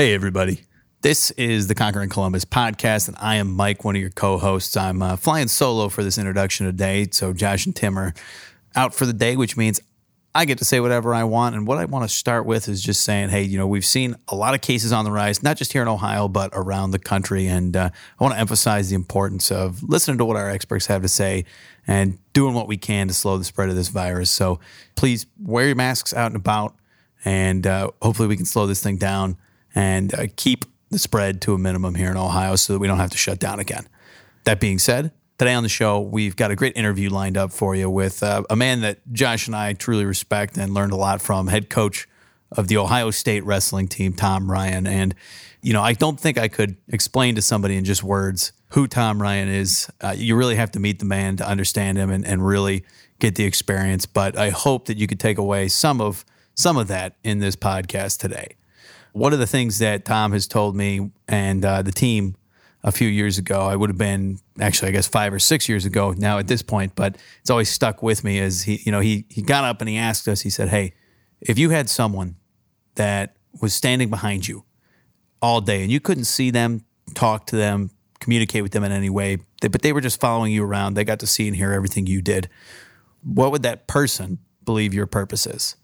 Hey, everybody. This is the Conquering Columbus podcast, and I am Mike, one of your co hosts. I'm uh, flying solo for this introduction today. So, Josh and Tim are out for the day, which means I get to say whatever I want. And what I want to start with is just saying, hey, you know, we've seen a lot of cases on the rise, not just here in Ohio, but around the country. And uh, I want to emphasize the importance of listening to what our experts have to say and doing what we can to slow the spread of this virus. So please wear your masks out and about, and uh, hopefully we can slow this thing down and uh, keep the spread to a minimum here in Ohio so that we don't have to shut down again. That being said, today on the show, we've got a great interview lined up for you with uh, a man that Josh and I truly respect and learned a lot from, head coach of the Ohio State wrestling team, Tom Ryan. And, you know, I don't think I could explain to somebody in just words who Tom Ryan is. Uh, you really have to meet the man to understand him and, and really get the experience. But I hope that you could take away some of some of that in this podcast today. One of the things that Tom has told me and uh, the team a few years ago, I would have been actually, I guess, five or six years ago now at this point, but it's always stuck with me. is he, you know, he he got up and he asked us. He said, "Hey, if you had someone that was standing behind you all day and you couldn't see them, talk to them, communicate with them in any way, but they were just following you around, they got to see and hear everything you did. What would that person believe your purpose is?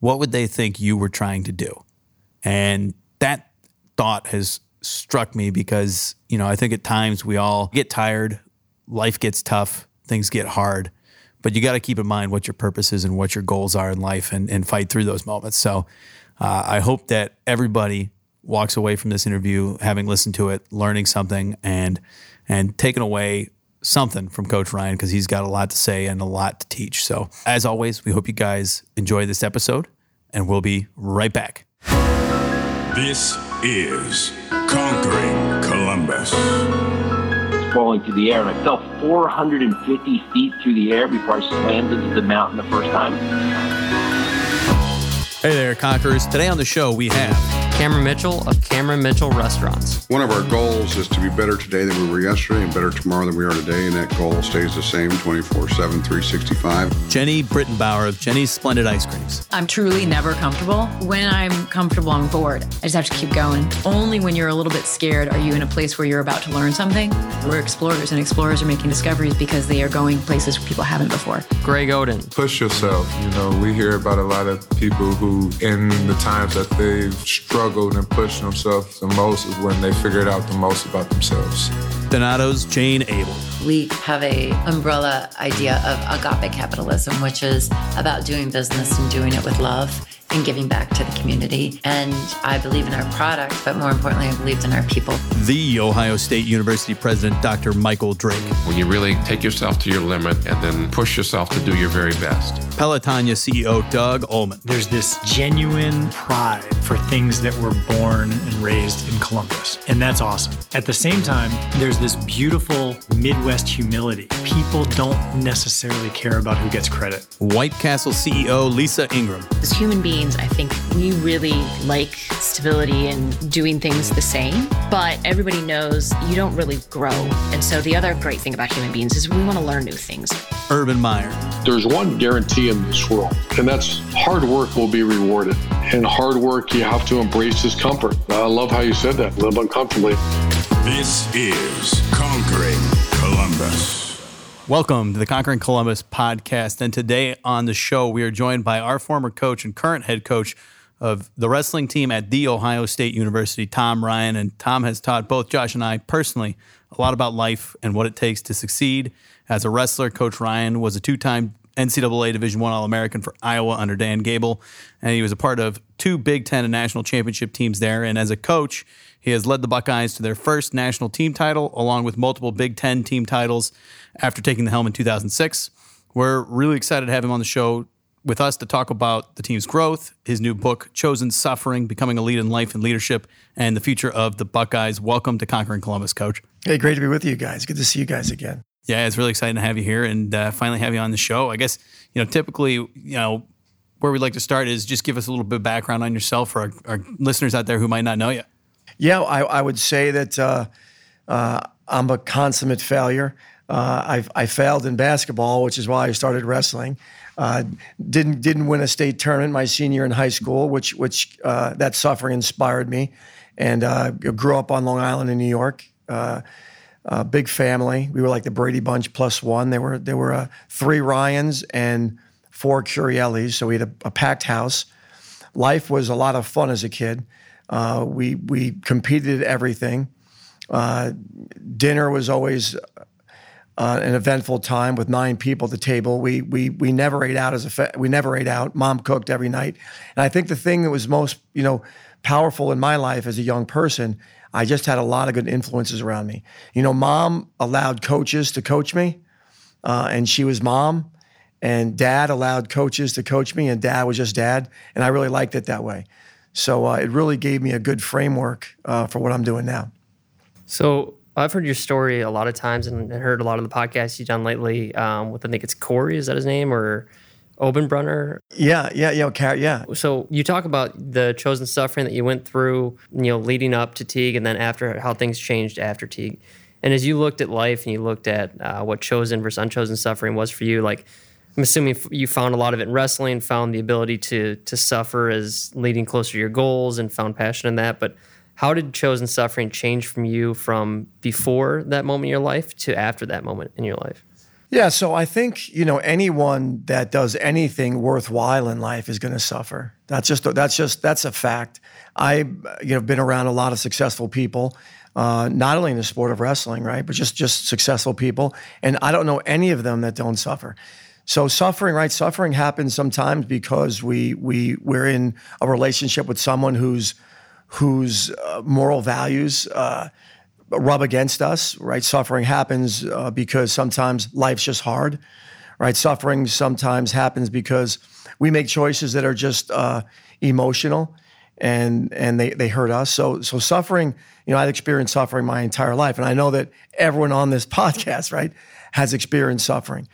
What would they think you were trying to do?" And that thought has struck me because, you know, I think at times we all get tired, life gets tough, things get hard, but you got to keep in mind what your purpose is and what your goals are in life and, and fight through those moments. So uh, I hope that everybody walks away from this interview having listened to it, learning something and and taking away something from Coach Ryan because he's got a lot to say and a lot to teach. So as always, we hope you guys enjoy this episode and we'll be right back. This is Conquering Columbus. It's falling through the air, and I fell 450 feet through the air before I slammed into the mountain the first time. Hey there, Conquerors. Today on the show, we have Cameron Mitchell of Cameron Mitchell Restaurants. One of our goals is to be better today than we were yesterday and better tomorrow than we are today. And that goal stays the same 24 7, 365. Jeni Britton Bauer of Jeni's Splendid Ice Creams. I'm truly never comfortable. When I'm comfortable, I'm bored. I just have to keep going. Only when you're a little bit scared are you in a place where you're about to learn something. We're explorers, and explorers are making discoveries because they are going places people haven't before. Greg Oden. push yourself. You know, we hear about a lot of people who, in the times that they've struggled and pushed themselves the most, is when they figured out the most about themselves. Donato's Jane Abel. We have a umbrella idea of agape capitalism, which is about doing business and doing it with love and giving back to the community. And I believe in our product, but more importantly, I believe in our people. The Ohio State University president, Dr. Michael Drake. when you really take yourself to your limit and then push yourself to do your very best. Pelotonia CEO, Doug Ulman. There's this genuine pride for things that were born and raised in Columbus. And that's awesome. At the same time, there's this beautiful Midwest humility. People don't necessarily care about who gets credit. White Castle CEO, Lisa Ingram. As human beings, I think we really like stability and doing things the same, but everybody knows you don't really grow. And so the other great thing about human beings is we want to learn new things. Urban Meyer. There's one guarantee in this world, and that's hard work will be rewarded. And hard work, you have to embrace discomfort. I love how you said that. Live uncomfortably. This is Conquering Columbus. Welcome to the Conquering Columbus podcast. And today on the show, we are joined by our former coach and current head coach of the wrestling team at The Ohio State University, Tom Ryan. And Tom has taught both Josh and I personally a lot about life and what it takes to succeed as a wrestler. Coach Ryan was a two time NCAA Division One All American for Iowa under Dan Gable, and he was a part of two Big Ten and national championship teams there. And as a coach, he has led the Buckeyes to their first national team title, along with multiple Big Ten team titles after taking the helm in 2006. We're really excited to have him on the show with us to talk about the team's growth, his new book, Chosen Suffering Becoming Elite in Life and Leadership, and the future of the Buckeyes. Welcome to Conquering Columbus, Coach. Hey, great to be with you guys. Good to see you guys again. Yeah, it's really exciting to have you here and uh, finally have you on the show. I guess, you know, typically, you know, where we'd like to start is just give us a little bit of background on yourself for our, our listeners out there who might not know you. Yeah, I, I would say that uh, uh, I'm a consummate failure. Uh, I, I failed in basketball, which is why I started wrestling. Uh, didn't didn't win a state tournament my senior in high school, which which uh, that suffering inspired me, and uh, grew up on Long Island in New York. Uh, uh, big family. We were like the Brady Bunch plus one. There were there were three Ryans and four Curiellis, so we had a, a, packed house. Life was a lot of fun as a kid. We we competed at everything. dinner was always uh, an eventful time with nine people at the table. We we we never ate out as a fa- we never ate out. Mom cooked every night, and I think the thing that was most you know powerful in my life as a young person, I just had a lot of good influences around me. You know, mom allowed coaches to coach me, uh, and she was mom, and dad allowed coaches to coach me, and dad was just dad, and I really liked it that way. So uh, it really gave me a good framework uh, for what I'm doing now. So I've heard your story a lot of times and heard a lot of the podcasts you've done lately um, with, I think it's Corey, is that his name? Or Obenbrunner? Yeah, yeah, yeah, yeah. So you talk about the chosen suffering that you went through, you know, leading up to Teague and then after how things changed after Teague. And as you looked at life and you looked at uh, what chosen versus unchosen suffering was for you, like I'm assuming you found a lot of it in wrestling, found the ability to to suffer as leading closer to your goals and found passion in that. But how did chosen suffering change from you from before that moment in your life to after that moment in your life? Yeah, so I think you know anyone that does anything worthwhile in life is going to suffer. That's just that's just that's a fact. I you know been around a lot of successful people, uh, not only in the sport of wrestling, right, but just just successful people, and I don't know any of them that don't suffer. So suffering, right? Suffering happens sometimes because we we we're in a relationship with someone who's whose uh, moral values uh, rub against us, right? Suffering happens uh, because sometimes life's just hard, right? Suffering sometimes happens because we make choices that are just uh, emotional and and they, they hurt us. So so suffering, you know, I've experienced suffering my entire life. And I know that everyone on this podcast, right, has experienced suffering.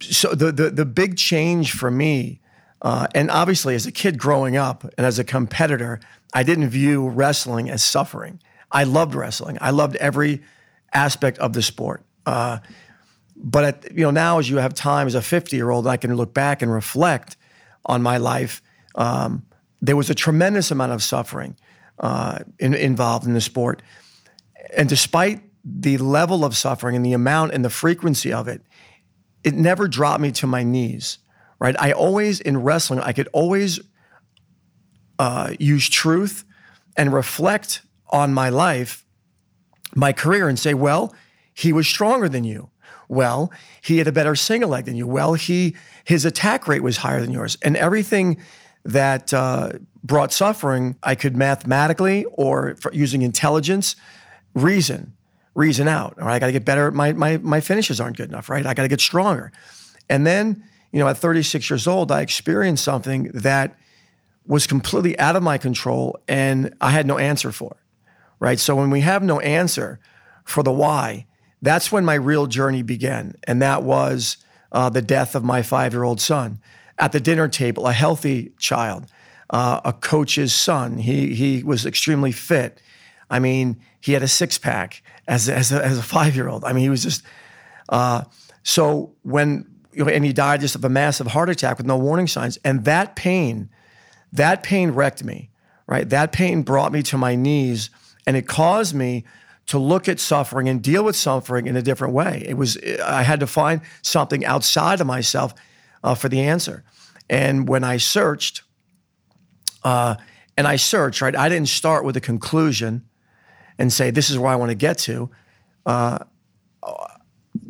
So the the, the big change for me, uh, and obviously as a kid growing up and as a competitor, I didn't view wrestling as suffering. I loved wrestling. I loved every aspect of the sport. Uh, but at, you know, now as you have time as a 50 year old, I can look back and reflect on my life. Um, there was a tremendous amount of suffering uh, in, involved in the sport, and despite the level of suffering and the amount and the frequency of it, it never dropped me to my knees. Right? I always in wrestling, I could always uh, use truth and reflect on my life, my career, and say, well, he was stronger than you. Well, he had a better single leg than you. Well, he his attack rate was higher than yours, and everything that uh, brought suffering, I could mathematically or using intelligence, reason, reason out. All right, I got to get better. My my my finishes aren't good enough. Right, I got to get stronger. And then, you know, at 36 years old, I experienced something that was completely out of my control and I had no answer for It, Right. So when we have no answer for the why, that's when my real journey began. And that was uh, the death of my five year old son at the dinner table, a healthy child, uh, a coach's son. He, he was extremely fit. I mean, he had a six pack as, as a, as a five year old. I mean, he was just. Uh, so when, you know, and he died just of a massive heart attack with no warning signs. And that pain, that pain wrecked me, right? That pain brought me to my knees and it caused me to look at suffering and deal with suffering in a different way. It was, I had to find something outside of myself uh, for the answer. And when I searched, uh, and I searched, right, I didn't start with a conclusion and say, this is where I want to get to. Uh,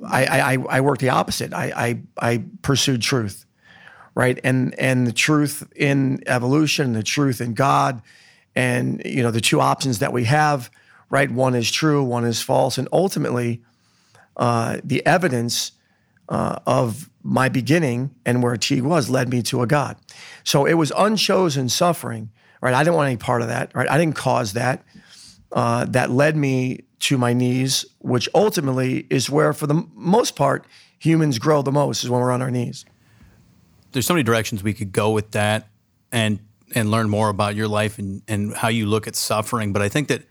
I, I, I worked the opposite. I, I, I pursued truth right? And and the truth in evolution, the truth in God, and you know the two options that we have, right? One is true, one is false, and ultimately, uh, the evidence uh, of my beginning and where Teague was led me to a God. So it was unchosen suffering, right? I didn't want any part of that, right? I didn't cause that. Uh, that led me to my knees, which ultimately is where, for the most part, humans grow the most, is when we're on our knees there's so many directions we could go with that and and learn more about your life and and how you look at suffering. But I think that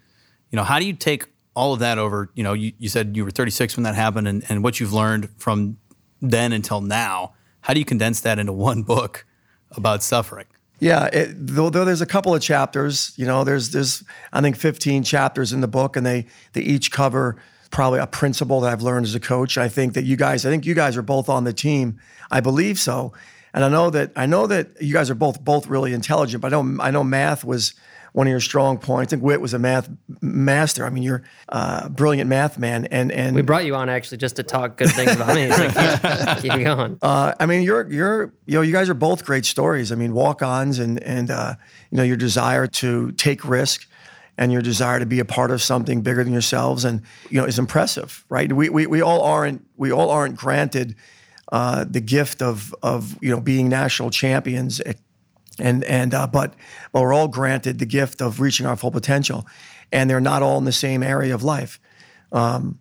you know how do you take all of that over? You know, you, you said you were 36 when that happened, and, and what you've learned from then until now. How do you condense that into one book about suffering? Yeah, it, though, though there's a couple of chapters, you know, there's there's I think 15 chapters in the book, and they they each cover probably a principle that I've learned as a coach. I think that you guys, I think you guys are both on the team. I believe so, and I know that I know that you guys are both both really intelligent. But I know I know math was one of your strong points. I think Whit was a math master. I mean, you're a brilliant math man, and and we brought you on actually just to talk good things about me. So keep, keep going. Uh, I mean, you're you're you know you guys are both great stories. I mean, walk-ons and and uh, you know your desire to take risk and your desire to be a part of something bigger than yourselves, and you know is impressive, right? We we, we all aren't we all aren't granted. Uh, the gift of of you know being national champions and and uh, but but we're all granted the gift of reaching our full potential, and they're not all in the same area of life. Um,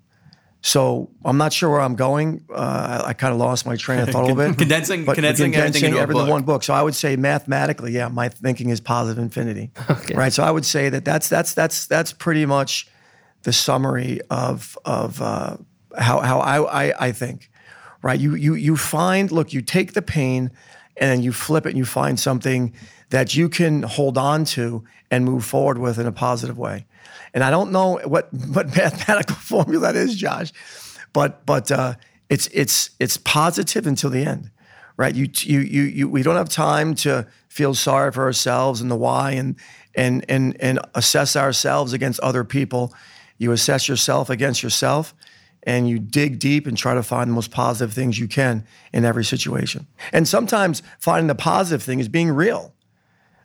so I'm not sure where I'm going. Uh, I, I kind of lost my train of thought a little bit. condensing, condensing, condensing everything into everything in one book. So I would say mathematically, yeah, my thinking is positive infinity. Okay. Right. So I would say that that's that's that's that's pretty much the summary of of uh, how how I, I I think. Right. You you you find look. You take the pain and then you flip it and you find something that you can hold on to and move forward with in a positive way. And I don't know what what mathematical formula that is, Josh, but but uh, it's it's it's positive until the end, right? You you you you we don't have time to feel sorry for ourselves and the why and and and and assess ourselves against other people. You assess yourself against yourself and you dig deep and try to find the most positive things you can in every situation. And sometimes finding the positive thing is being real.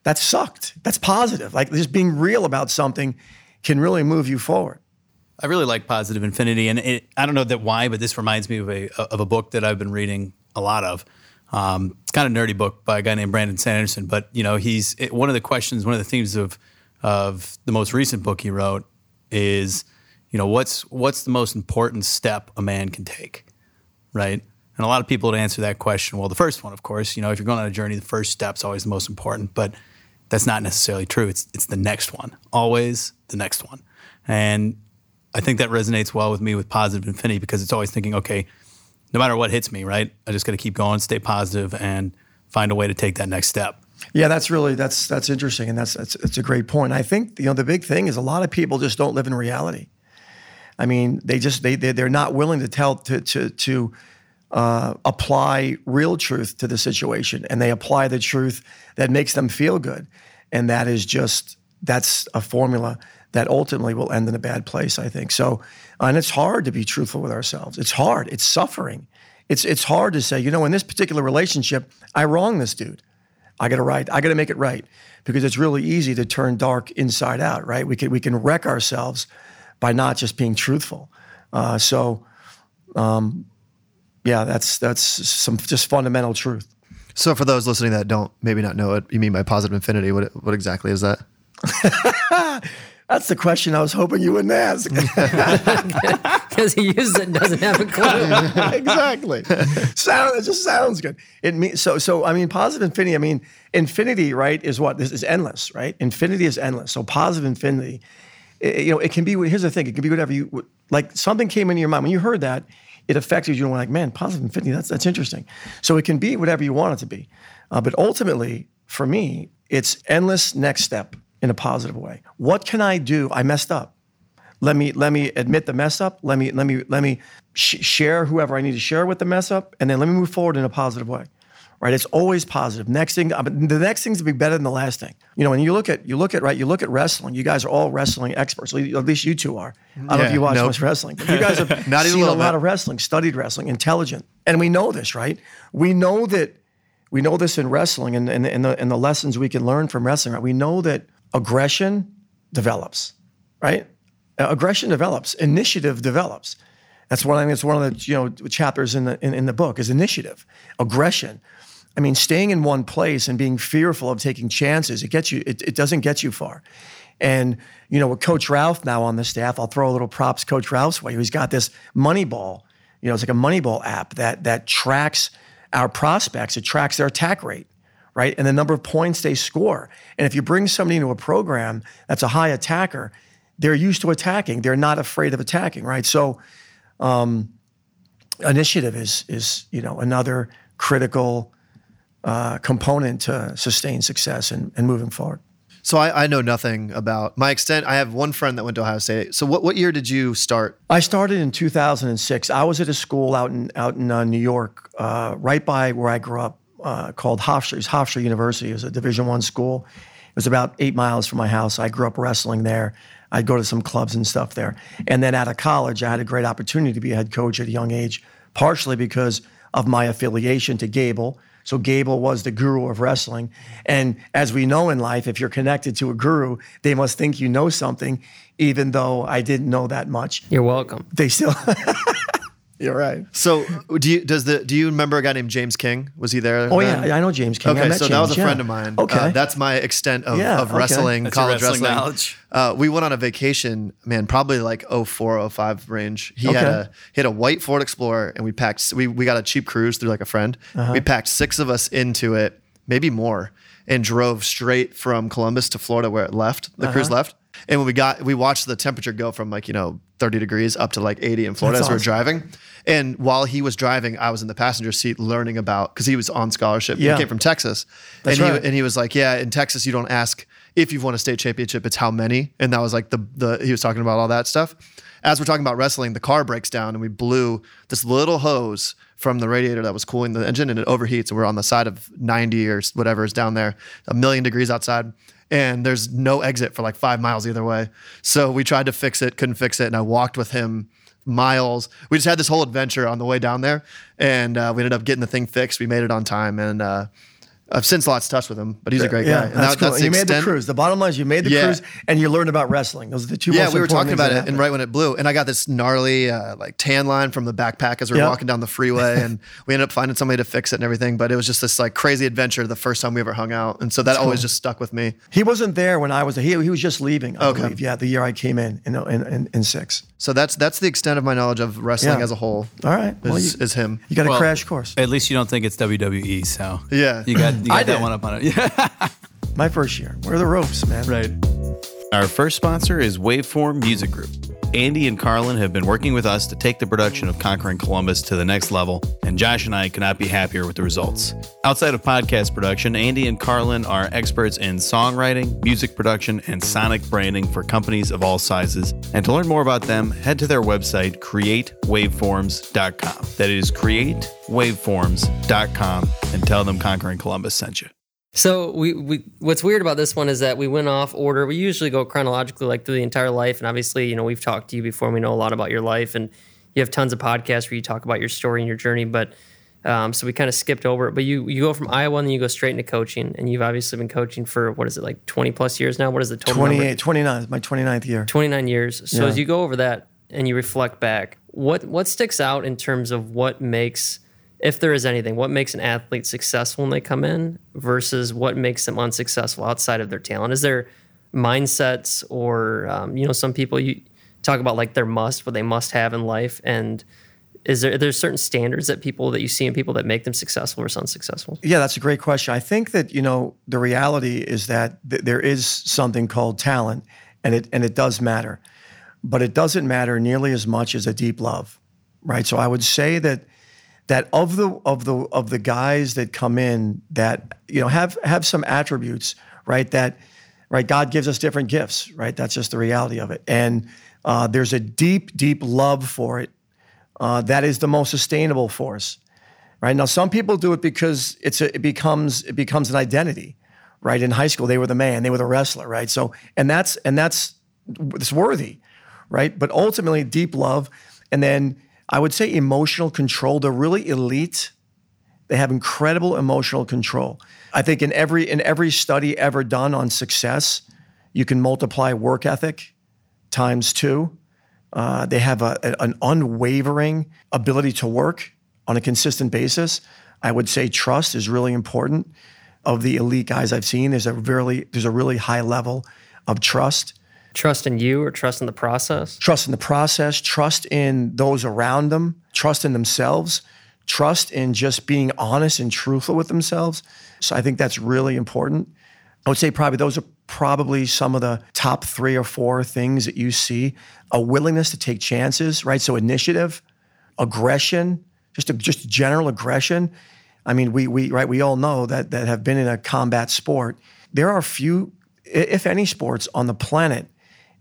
That sucked. That's positive. Like just being real about something can really move you forward. I really like Positive Infinity, and it, I don't know that why, but this reminds me of a of a book that I've been reading a lot of. Um, it's kind of nerdy book by a guy named Brandon Sanderson, but you know he's it, one of the questions, one of the themes of of the most recent book he wrote is you know, what's what's the most important step a man can take, right? And a lot of people would answer that question. Well, the first one, of course, you know, if you're going on a journey, the first step's always the most important, but that's not necessarily true. It's it's the next one, always the next one, and I think that resonates well with me with positive infinity because it's always thinking, okay, no matter what hits me, right? I just got to keep going, stay positive, and find a way to take that next step. Yeah, that's really that's that's interesting, and that's that's, that's a great point. I think you know the big thing is a lot of people just don't live in reality. I mean, they just they they're not willing to tell to to to uh, apply real truth to the situation, and they apply the truth that makes them feel good, and that is just that's a formula that ultimately will end in a bad place. I think so, and it's hard to be truthful with ourselves. It's hard. It's suffering. It's it's hard to say, you know, in this particular relationship, I wronged this dude. I got to right. I got to make it right because it's really easy to turn dark inside out. Right? We can we can wreck ourselves by not just being truthful. Uh, so, um, yeah, that's that's some just fundamental truth. So, for those listening that don't maybe not know what you mean by positive infinity, what what exactly is that? That's the question I was hoping you wouldn't ask. Because he uses it and doesn't have a clue. exactly. Sound, it just sounds good. It means so. So I mean, positive infinity. I mean, infinity, right? Is what this is endless, right? Infinity is endless. So positive infinity it, you know, it can be. Here's the thing: it can be whatever you like. Something came into your mind when you heard that. It affected you, and like, man, positive infinity. That's that's interesting. So it can be whatever you want it to be, uh, but ultimately, for me, it's endless next step in a positive way. What can I do? I messed up. Let me let me admit the mess up. Let me let me let me sh- share whoever I need to share with the mess up, and then let me move forward in a positive way right? It's always positive. Next thing, the next thing's to be better than the last thing. You know, when you look at you look at right, you look at wrestling. You guys are all wrestling experts. At least you two are. I don't know if you watch nope. much wrestling, but you guys have Not even a seen a, lot of wrestling, studied wrestling, intelligent, and we know this, right? We know that we know this in wrestling and, and, and, the, and the lessons we can learn from wrestling. Right? We know that aggression develops, right? Uh, aggression develops, initiative develops. That's one. I think it's one of the you know chapters in the in, in the book is initiative, aggression. I mean, staying in one place and being fearful of taking chances, it gets you, it, it doesn't get you far. And, you know, with Coach Ralph now on the staff, I'll throw a little props Coach Ralph's way. He's got this Moneyball, you know, it's like a Moneyball app that that tracks our prospects, it tracks their attack rate, right? And the number of points they score. And if you bring somebody into a program that's a high attacker, they're used to attacking. They're not afraid of attacking, right? So um, initiative is is, you know, another critical uh, component to sustain success and, and moving forward. So I, I know nothing about my extent. I have one friend that went to Ohio State. So what, what year did you start? I started in 2006. I was at a school out in out in uh, New York, uh, right by where I grew up, uh, called Hofstra. It's Hofstra University. It was a Division One school. It was about eight miles from my house. I grew up wrestling there. I'd go to some clubs and stuff there. And then out of college, I had a great opportunity to be a head coach at a young age, partially because of my affiliation to Gable. So Gable was the guru of wrestling. And as we know in life, if you're connected to a guru, they must think you know something, even though I didn't know that much. You're welcome. They still You're right. So do you does the do you remember a guy named James King? Was he there? Oh then? yeah, I know James King. I Okay, met so that was a yeah. friend of mine. Okay. Uh, that's my extent of, Yeah, of wrestling, That's your college wrestling wrestling. knowledge. Uh, we went on a vacation, man, probably like 04, 05 range. He had a he had a white Ford Explorer, and we packed. We we got a cheap cruise through like a friend. Uh-huh. We packed six of us into it, maybe more, and drove straight from Columbus to Florida where it left. The cruise Uh-huh. left. And when we got, we watched the temperature go from like you know 30 degrees up to like 80 in Florida That's as we were awesome. driving. And while he was driving, I was in the passenger seat learning about because he was on scholarship. Yeah. He came from Texas, That's and right. he and he was like, "Yeah, in Texas, you don't ask if you've won a state championship; it's how many." And that was like the the he was talking about all that stuff. As we're talking about wrestling, the car breaks down, and we blew this little hose from the radiator that was cooling the engine, and it overheats. And we're on the side of 90 or whatever is down there, a million degrees outside. And there's no exit for like five miles either way. So we tried to fix it, couldn't fix it. And I walked with him miles. We just had this whole adventure on the way down there, and uh, we ended up getting the thing fixed. We made it on time, and uh, I've since lost touch with him, but he's a great yeah, guy. And that's that- cool. that's the you made the cruise. The bottom line is you made the Yeah. cruise and you learned about wrestling. Those are the two Yeah, most we were talking about it, happened. and right when it blew, and I got this gnarly uh, like tan line from the backpack as we were Yeah. walking down the freeway, and we ended up finding somebody to fix it and everything. But it was just this like crazy adventure the first time we ever hung out, and so that always just stuck with me. He wasn't there when I was there. He, he was just leaving, I Okay. believe. Yeah, the year I came in in, in, in, in six. So that's that's the extent of my knowledge of wrestling Yeah. as a whole. All right. is, Well, you- is him. You got a Well, crash course. At least you don't think it's WWE. So Yeah. you got you I got that did. one up on it. Yeah. My first year. Where are the ropes, man? Right. Our first sponsor is Waveform Music Group. Andy and Carlin have been working with us to take the production of Conquering Columbus to the next level, and Josh and I cannot be happier with the results. Outside of podcast production, Andy and Carlin are experts in songwriting, music production, and sonic branding for companies of all sizes. And to learn more about them, head to their website, createwaveforms.com. That is createwaveforms.com, and tell them Conquering Columbus sent you. So we, we what's weird about this one is that we went off order. We usually go chronologically like through the entire life, and obviously, you know, we've talked to you before. and We know a lot about your life, and you have tons of podcasts where you talk about your story and your journey. But um, so we kind of skipped over it. But you you go from Iowa and then you go straight into coaching, and you've obviously been coaching for what is it like twenty plus years now? What is the total? number? 28, 29, my 29th year. 29 years. So Yeah. as you go over that and you reflect back, what what sticks out in terms of what makes if there is anything, what makes an athlete successful when they come in versus what makes them unsuccessful outside of their talent? Is there mindsets or um, you know some people you talk about like their must, what they must have in life, and is there there's certain standards that people that you see in people that make them successful versus unsuccessful? Yeah, that's a great question. I think that you know the reality is that th- there is something called talent, and it and it does matter, but it doesn't matter nearly as much as a deep love, right? So I would say that that of the of the of the guys that come in that you know have have some attributes, right? That right, God gives us different gifts, right? That's just the reality of it, and uh, there's a deep deep love for it. Uh, that is the most sustainable force right now some people do it because it's a, it becomes it becomes an identity right in high school they were the man they were the wrestler right so and that's and that's it's worthy right but ultimately deep love and then i would say emotional control they're really elite they have incredible emotional control i think in every in every study ever done on success you can multiply work ethic times two uh, they have a, a- an unwavering ability to work on a consistent basis. I would say trust is really important. Of the elite guys I've seen, there's a really there's a really high level of trust. Trust in you or trust in the process? Trust in the process, trust in those around them, trust in themselves, trust in just being honest and truthful with themselves. So I think that's really important. I would say probably those are probably some of the top three or four things that you see. A willingness to take chances, right? So initiative, aggression, just a, just general aggression. I mean, we we right we all know that that have been in a combat sport. There are few, if any, sports on the planet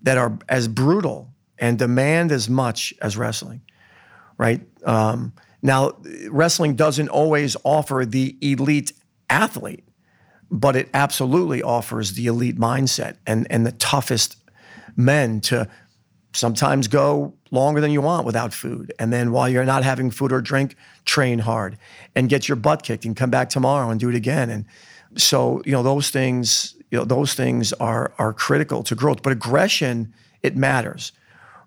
that are as brutal and demand as much as wrestling, right? Um, now, wrestling doesn't always offer the elite athlete, but it absolutely offers the elite mindset and and the toughest men to sometimes go longer than you want without food. And then while you're not having food or drink, train hard and get your butt kicked and come back tomorrow and do it again. And so, you know, those things, you know, those things are are critical to growth. But aggression, it matters.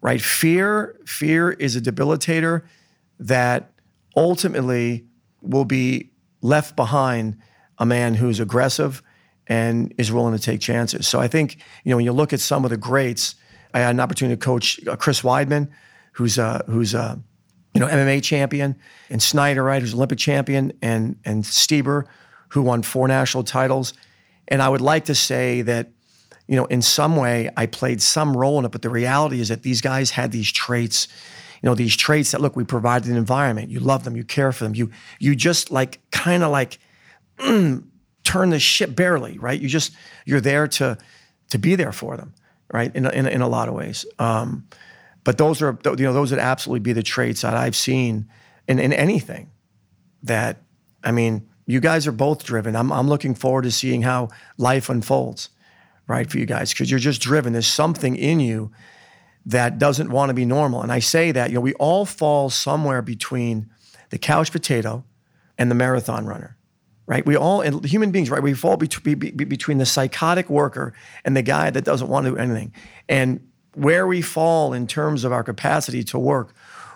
Right? Fear, fear is a debilitator that ultimately will be left behind a man who's aggressive and is willing to take chances. So I think, you know, when you look at some of the greats, I had an opportunity to coach uh, Chris Weidman, who's a who's a you know MMA champion, and Snyder, right, who's Olympic champion, and and Stieber, who won four national titles. And I would like to say that, you know, in some way I played some role in it, but the reality is that these guys had these traits, you know, these traits that look, we provided an environment. You love them, you care for them, you you just like kind of like turn the ship barely, right? You just you're there to to be there for them, right? In in in a lot of ways. Um, but those are you know those would absolutely be the traits that I've seen in in anything. That I mean, you guys are both driven. I'm I'm looking forward to seeing how life unfolds, right, for you guys because you're just driven. There's something in you that doesn't want to be normal, and I say that you know we all fall somewhere between the couch potato and the marathon runner right? We all, and human beings, right? We fall be, be, between the psychotic worker and the guy that doesn't want to do anything. And where we fall in terms of our capacity to work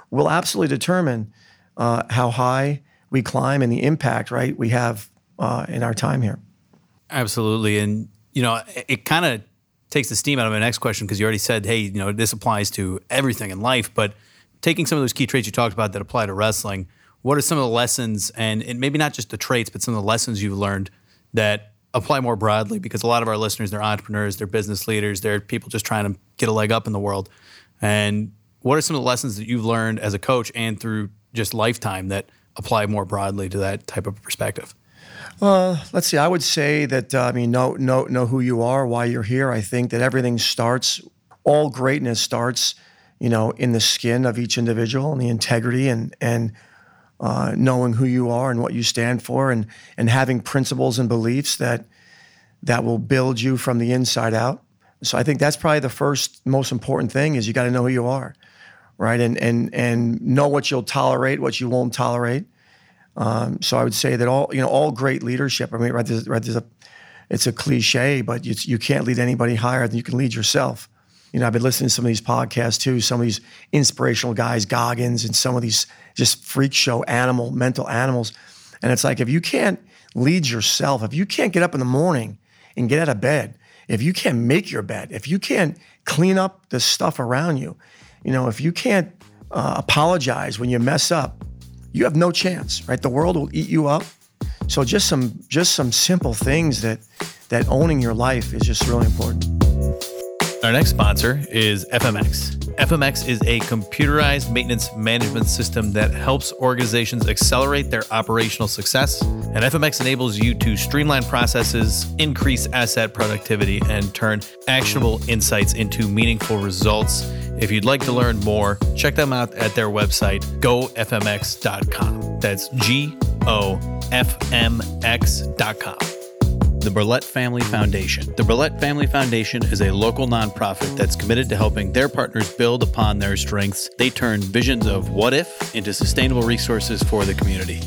will absolutely determine uh, how high we climb and the impact, right, we have uh, in our time here. Absolutely. And, you know, it, kind of takes the steam out of my next question because you already said, hey, you know, this applies to everything in life. But taking some of those key traits you talked about that apply to wrestling, what are some of the lessons and, and maybe not just the traits, but some of the lessons you've learned that apply more broadly? Because a lot of our listeners, they're entrepreneurs, they're business leaders, they're people just trying to get a leg up in the world. And what are some of the lessons that you've learned as a coach and through just lifetime that apply more broadly to that type of perspective? Uh, let's see. I would say that uh, I mean, know know know who you are, why you're here. I think that everything starts, all greatness starts, you know, in the skin of each individual and the integrity and and uh, knowing who you are and what you stand for, and and having principles and beliefs that that will build you from the inside out. So I think that's probably the first most important thing is you got to know who you are, right? And and and know what you'll tolerate, what you won't tolerate. Um, so I would say that all you know, all great leadership. I mean, right? There's, right, there's a, it's a cliche, but you, you can't lead anybody higher than you can lead yourself. You know, I've been listening to some of these podcasts too. Some of these inspirational guys, Goggins, and some of these just freak show animal, mental animals. And it's like if you can't lead yourself, if you can't get up in the morning and get out of bed, if you can't make your bed, if you can't clean up the stuff around you, you know, if you can't uh, apologize when you mess up, you have no chance, right? The world will eat you up. So just some just some simple things that that owning your life is just really important. Our next sponsor is FMX. FMX is a computerized maintenance management system that helps organizations accelerate their operational success. And FMX enables you to streamline processes, increase asset productivity, and turn actionable insights into meaningful results. If you'd like to learn more, check them out at their website, gofmx.com. That's G O F M X.com. The Burlett Family Foundation. The Burlett Family Foundation is a local nonprofit that's committed to helping their partners build upon their strengths. They turn visions of what if into sustainable resources for the community.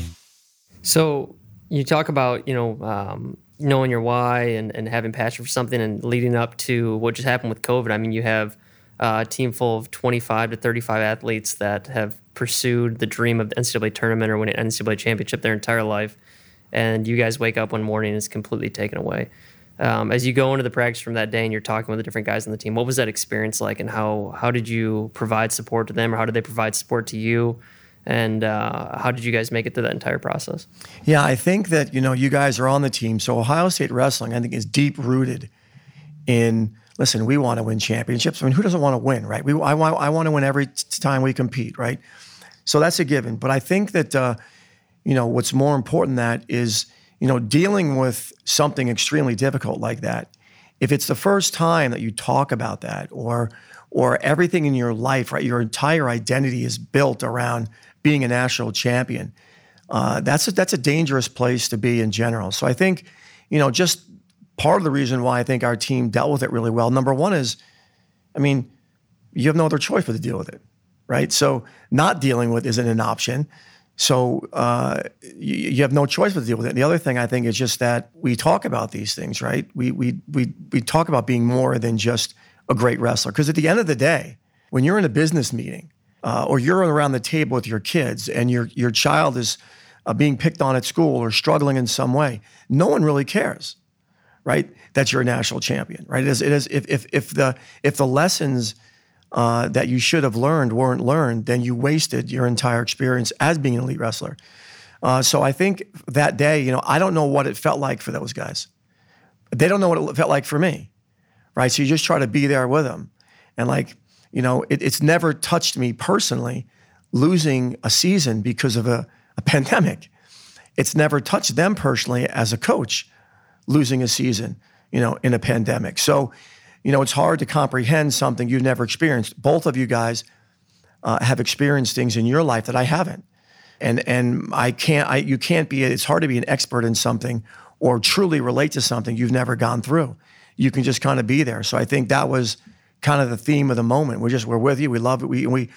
So you talk about you know um, knowing your why and, and having passion for something and leading up to what just happened with COVID. I mean, you have uh, a team full of 25 to 35 athletes that have pursued the dream of the NCAA tournament or winning an NCAA championship their entire life, and you guys wake up one morning and it's completely taken away. Um, as you go into the practice from that day and you're talking with the different guys on the team, what was that experience like, and how how did you provide support to them, or how did they provide support to you? And uh, how did you guys make it through that entire process? Yeah, I think that you know you guys are on the team. So Ohio State wrestling, I think, is deep rooted in. Listen, we want to win championships. I mean, who doesn't want to win, right? We, I want, I want to win every time we compete, right? So that's a given. But I think that uh, you know, what's more important than that is, you know, dealing with something extremely difficult like that. If it's the first time that you talk about that or or everything in your life, right, your entire identity is built around being a national champion. Uh, that's a, that's a dangerous place to be in general. So I think, you know, just part of the reason why I think our team dealt with it really well. Number one is, I mean, you have no other choice but to deal with it, right? So not dealing with isn't an option. So uh, you, you, have no choice but to deal with it. And the other thing I think is just that we talk about these things, right? We we we we talk about being more than just a great wrestler. Because at the end of the day, when you're in a business meeting uh, or you're around the table with your kids and your your child is uh, being picked on at school or struggling in some way, no one really cares, right? That you're a national champion, right? It is, it is if if if the if the lessons uh, that you should have learned weren't learned, then you wasted your entire experience as being an elite wrestler. Uh, so I think that day, you know, I don't know what it felt like for those guys. They don't know what it felt like for me, right? So you just try to be there with them, and like, you know, it, it's never touched me personally losing a season because of a, a pandemic. It's never touched them personally as a coach losing a season, you know, in a pandemic. So you know, it's hard to comprehend something you've never experienced. Both of you guys uh, have experienced things in your life that I haven't, and and I can't. I you can't be. It's hard to be an expert in something or truly relate to something you've never gone through. You can just kind of be there. So I think that was kind of the theme of the moment. We're just we're with you. We love it. We we,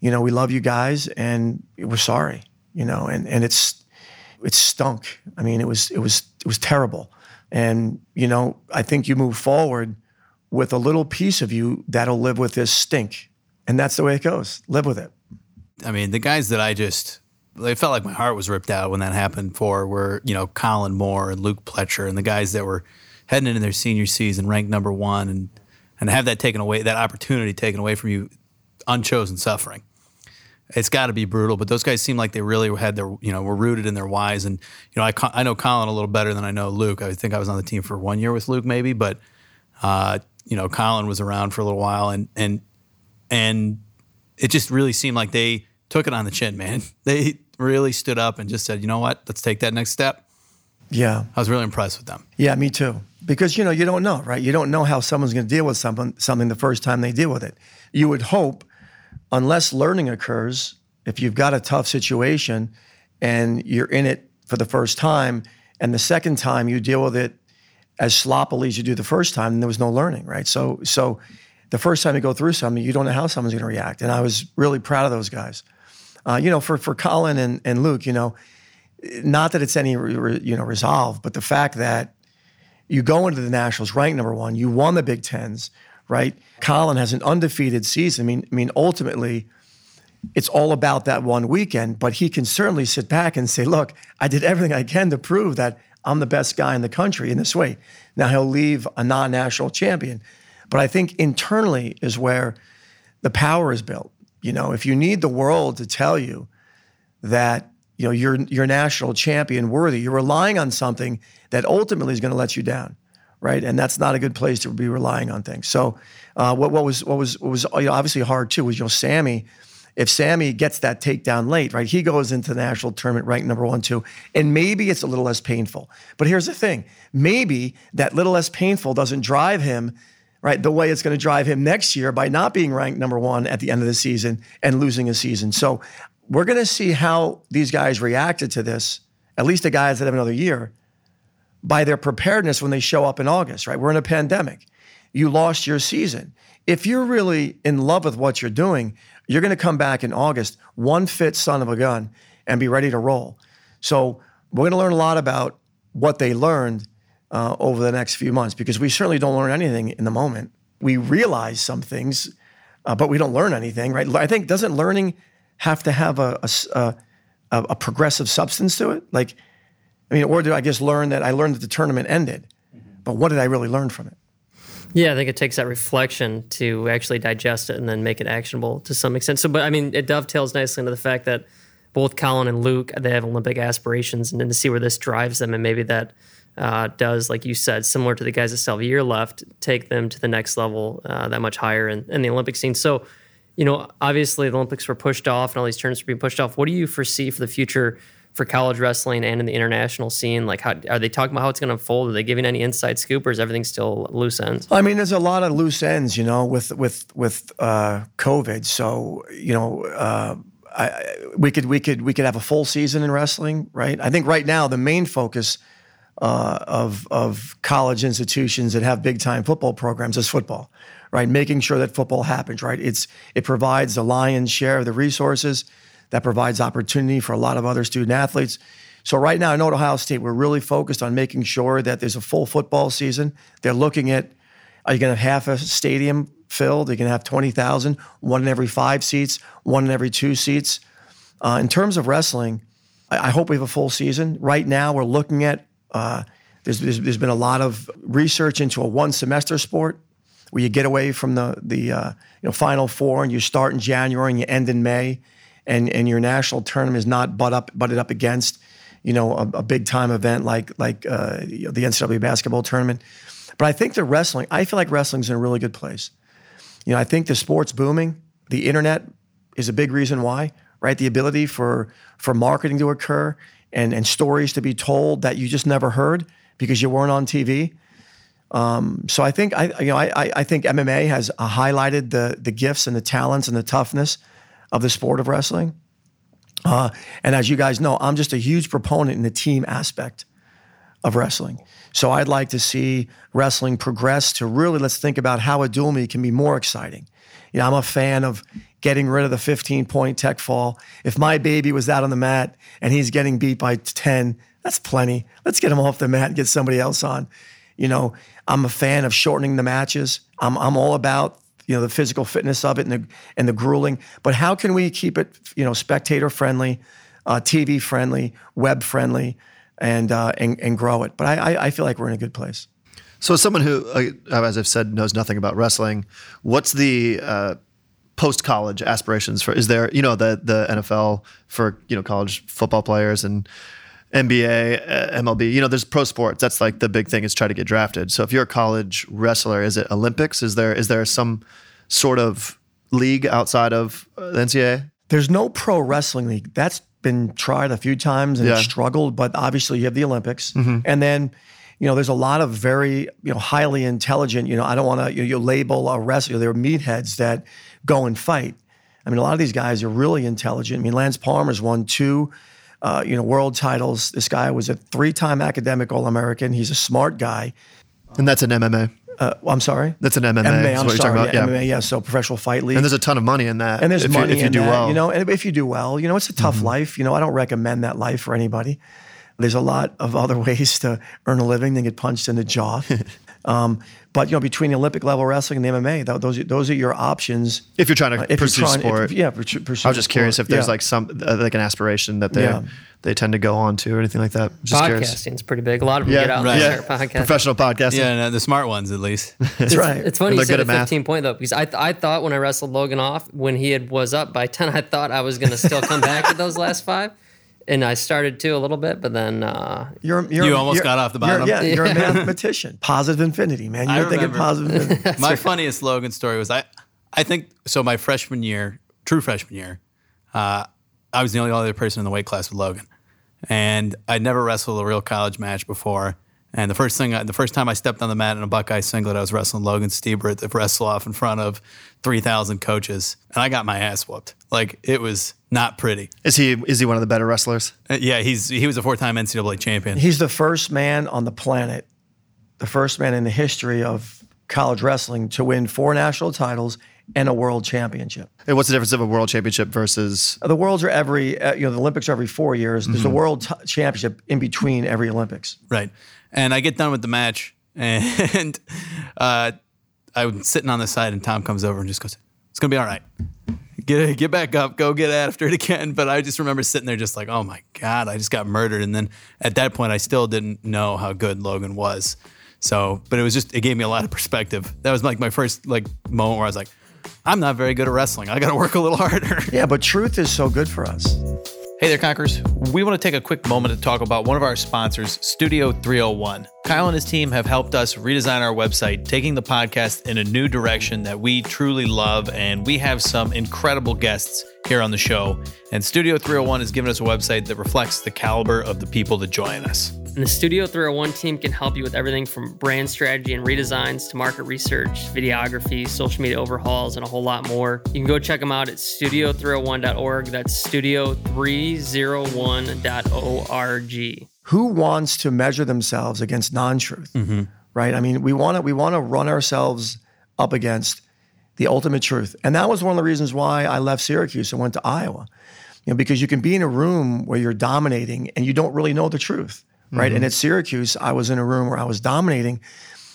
you know, we love you guys, and we're sorry. You know, and and it's it stunk. I mean, it was it was it was terrible. And you know, I think you move forward with a little piece of you that'll live with this stink. And that's the way it goes. Live with it. I mean, the guys that I just, they felt like my heart was ripped out when that happened for were, you know, Kollin Moore and Luke Pletcher and the guys that were heading into their senior season ranked number one and, and have that taken away, that opportunity taken away from you, unchosen suffering. It's got to be brutal, but those guys seem like they really had their, you know, were rooted in their whys. And, you know, I, I know Kollin a little better than I know Luke. I think I was on the team for one year with Luke, maybe, but uh, you know, Kollin was around for a little while, and and and it just really seemed like they took it on the chin, man. They really stood up and just said, you know what, let's take that next step. Yeah, I was really impressed with them. Yeah, me too. Because you know you don't know, right? You don't know how someone's going to deal with something something the first time they deal with it. You would hope, unless learning occurs, if you've got a tough situation and you're in it for the first time, and the second time you deal with it as sloppily as you do the first time, and there was no learning, right? So, so the first time you go through something, you don't know how someone's going to react. And I was really proud of those guys. Uh, you know, for for Kollin and, and Luke, you know, not that it's any re, you know resolve, but the fact that you go into the Nationals ranked number one, you won the Big Tens, right? Kollin has an undefeated season. I mean, I mean, ultimately, it's all about that one weekend. But he can certainly sit back and say, "Look, I did everything I can to prove that I'm the best guy in the country in this way. Now he'll leave a non national champion. But I think internally is where the power is built. You know, if you need the world to tell you that you know you're you're national champion worthy, you're relying on something that ultimately is going to let you down, right? And that's not a good place to be relying on things. So, uh, what what was what was what was you know, obviously hard too was you know Sammy if Sammy gets that takedown late, right, he goes into the national tournament ranked number one, two, and maybe it's a little less painful. But here's the thing maybe that little less painful doesn't drive him, right, the way it's going to drive him next year by not being ranked number one at the end of the season and losing a season. So we're going to see how these guys reacted to this, at least the guys that have another year, by their preparedness when they show up in August, right? We're in a pandemic. You lost your season. If you're really in love with what you're doing, you're going to come back in August, one fit son of a gun, and be ready to roll. So we're going to learn a lot about what they learned uh, over the next few months because we certainly don't learn anything in the moment. We realize some things, uh, but we don't learn anything, right? I think doesn't learning have to have a, a, a, a progressive substance to it? Like, I mean, or did I just learn that I learned that the tournament ended, but what did I really learn from it? Yeah, I think it takes that reflection to actually digest it and then make it actionable to some extent. So, but I mean, it dovetails nicely into the fact that both Kollin and Luke they have Olympic aspirations, and then to see where this drives them, and maybe that uh, does, like you said, similar to the guys that still have a year left, take them to the next level, uh, that much higher in, in the Olympic scene. So, you know, obviously the Olympics were pushed off, and all these tournaments were being pushed off. What do you foresee for the future? For college wrestling and in the international scene? Like, how are they talking about how it's going to unfold? Are they giving any inside scoop, or is everything still loose ends? I mean, there's a lot of loose ends, you know, with with with uh, COVID. So you know, uh, I, we could we could we could have a full season in wrestling, right? I think right now the main focus uh, of of college institutions that have big time football programs is football, right? Making sure that football happens, right? It's it provides the lion's share of the resources that provides opportunity for a lot of other student athletes. So right now, I know at Ohio State we're really focused on making sure that there's a full football season. They're looking at are you going to have half a stadium filled? Are you going to have 20,000, one in every five seats, one in every two seats? Uh, in terms of wrestling, I, I hope we have a full season. Right now, we're looking at uh, there's, there's there's been a lot of research into a one semester sport where you get away from the the uh, you know Final Four and you start in January and you end in May, and and your national tournament is not butt up butted up against you know a, a big time event like like uh, the NCAA basketball tournament. But I think the wrestling, I feel like wrestling's in a really good place. You know, I think the sport's booming. The internet is a big reason why, right? The ability for for marketing to occur and and stories to be told that you just never heard because you weren't on TV. Um, so I think I you know I I- think MMA has highlighted the the gifts and the talents and the toughness of the sport of wrestling. Uh, and as you guys know, I'm just a huge proponent in the team aspect of wrestling. So I'd like to see wrestling progress to really let's think about how a dual meet can be more exciting. You know, I'm a fan of getting rid of the 15 point tech fall. If my baby was out on the mat and he's getting beat by 10, that's plenty. Let's get him off the mat and get somebody else on. You know, I'm a fan of shortening the matches. I'm, I'm all about you know the physical fitness of it and the and the grueling. But how can we keep it you know spectator friendly, uh, TV friendly, web friendly, and uh, and and grow it? But I, I I feel like we're in a good place. So, as someone who, uh, as I've said, knows nothing about wrestling, what's the uh, post college aspirations for? Is there, you know, the the NFL for you know college football players and NBA, uh, MLB? You know, there's pro sports. That's like the big thing is try to get drafted. So, if you're a college wrestler, is it Olympics? Is there is there some sort of league outside of uh, the NCAA? There's no pro wrestling league. That's been tried a few times and Yeah. struggled, but obviously you have the Olympics. Mhm. And then, you know, there's a lot of very, you know, highly intelligent, you know, I don't want to you, you label a wrestler, they're meatheads that go and fight. I mean, a lot of these guys are really intelligent. I mean, Lance Palmer's won two, uh, you know, world titles. This guy was a three-time academic All-American. He's a smart guy. And that's an MMA. Uh, well, I'm sorry. That's an MMA. MMA. I'm what sorry. talking about. yeah, MMA. Yeah. So professional fight league. And there's a ton of money in that. And there's if money you, if you in do that, well. Mm-hmm. You know, and if you do well, you know, it's a tough life. You know, I don't recommend that life for anybody. There's a lot of other ways to earn a living than get punched in the jaw. um, but you know, between the Olympic level wrestling and the MMA, tho- those are- those are your options. if you're trying to Uh, if pursue trying- if- sport. yeah, pursue- pursue I was just curious if there's Yeah. like some uh, like an aspiration that they Yeah. they tend to go on to or anything like that. Just curious. Podcasting's pretty big. A lot of them Yeah, get out right. and Yeah. start podcasting. Professional podcasting. Yeah, no, the smart ones at least. That's right. It's funny And you said good a at math. 15 point though, because I, th- I thought when I wrestled Logan off, when he had was up by 10, I thought I was going to still come back with those last five. And I started to a little bit, but then uh, You're, you're, You almost you're- got off the you're- bottom. Yeah, you're a mathematician. Positive infinity, man. I You're thinking positive infinity. my funniest Logan story was I, I think so. My freshman year, true freshman year, uh, I was the only other person in the weight class with Logan, and I'd never wrestled a real college match before. And the first thing, I, the first time I stepped on the mat in a Buckeye singlet, I was wrestling Logan Stieber at the wrestle off in front of three thousand coaches, and I got my ass whooped. Like it was not pretty. Is he is he one of the better wrestlers? Uh, yeah, he's he was a four-time NCAA champion. He's the first man on the planet, the first man in the history of college wrestling to win four national titles and a world championship. And what's the difference of a world championship versus? The worlds are every, uh, you know, the Olympics are every four years. There's a world t- championship in between every Olympics. Right. And I get done with the match, and uh, I'm sitting on the side, and Tom comes over and just goes, "It's gonna be all right. Get get back up, go get after it again." But I just remember sitting there, just like, "Oh my god, I just got murdered." And then at that point, I still didn't know how good Logan was. So, but it was just it gave me a lot of perspective. That was like my first like moment where I was like, "I'm not very good at wrestling. I got to work a little harder." Yeah, but truth is so good for us. Hey there, Conquerors. We want to take a quick moment to talk about one of our sponsors, Studio 301. Kyle and his team have helped us redesign our website, taking the podcast in a new direction that we truly love, and we have some incredible guests here on the show. And Studio 301 has given us a website that reflects the caliber of the people that join us. And the Studio 301 team can help you with everything from brand strategy and redesigns to market research, videography, social media overhauls, and a whole lot more. You can go check them out at studio301.org. That's studio301.org. Who wants to measure themselves against non-truth? Mm-hmm. Right? I mean, we want to we want to run ourselves up against the ultimate truth. And that was one of the reasons why I left Syracuse and went to Iowa. You know, because you can be in a room where you're dominating and you don't really know the truth, right? Mhm. And at Syracuse, I was in a room where I was dominating,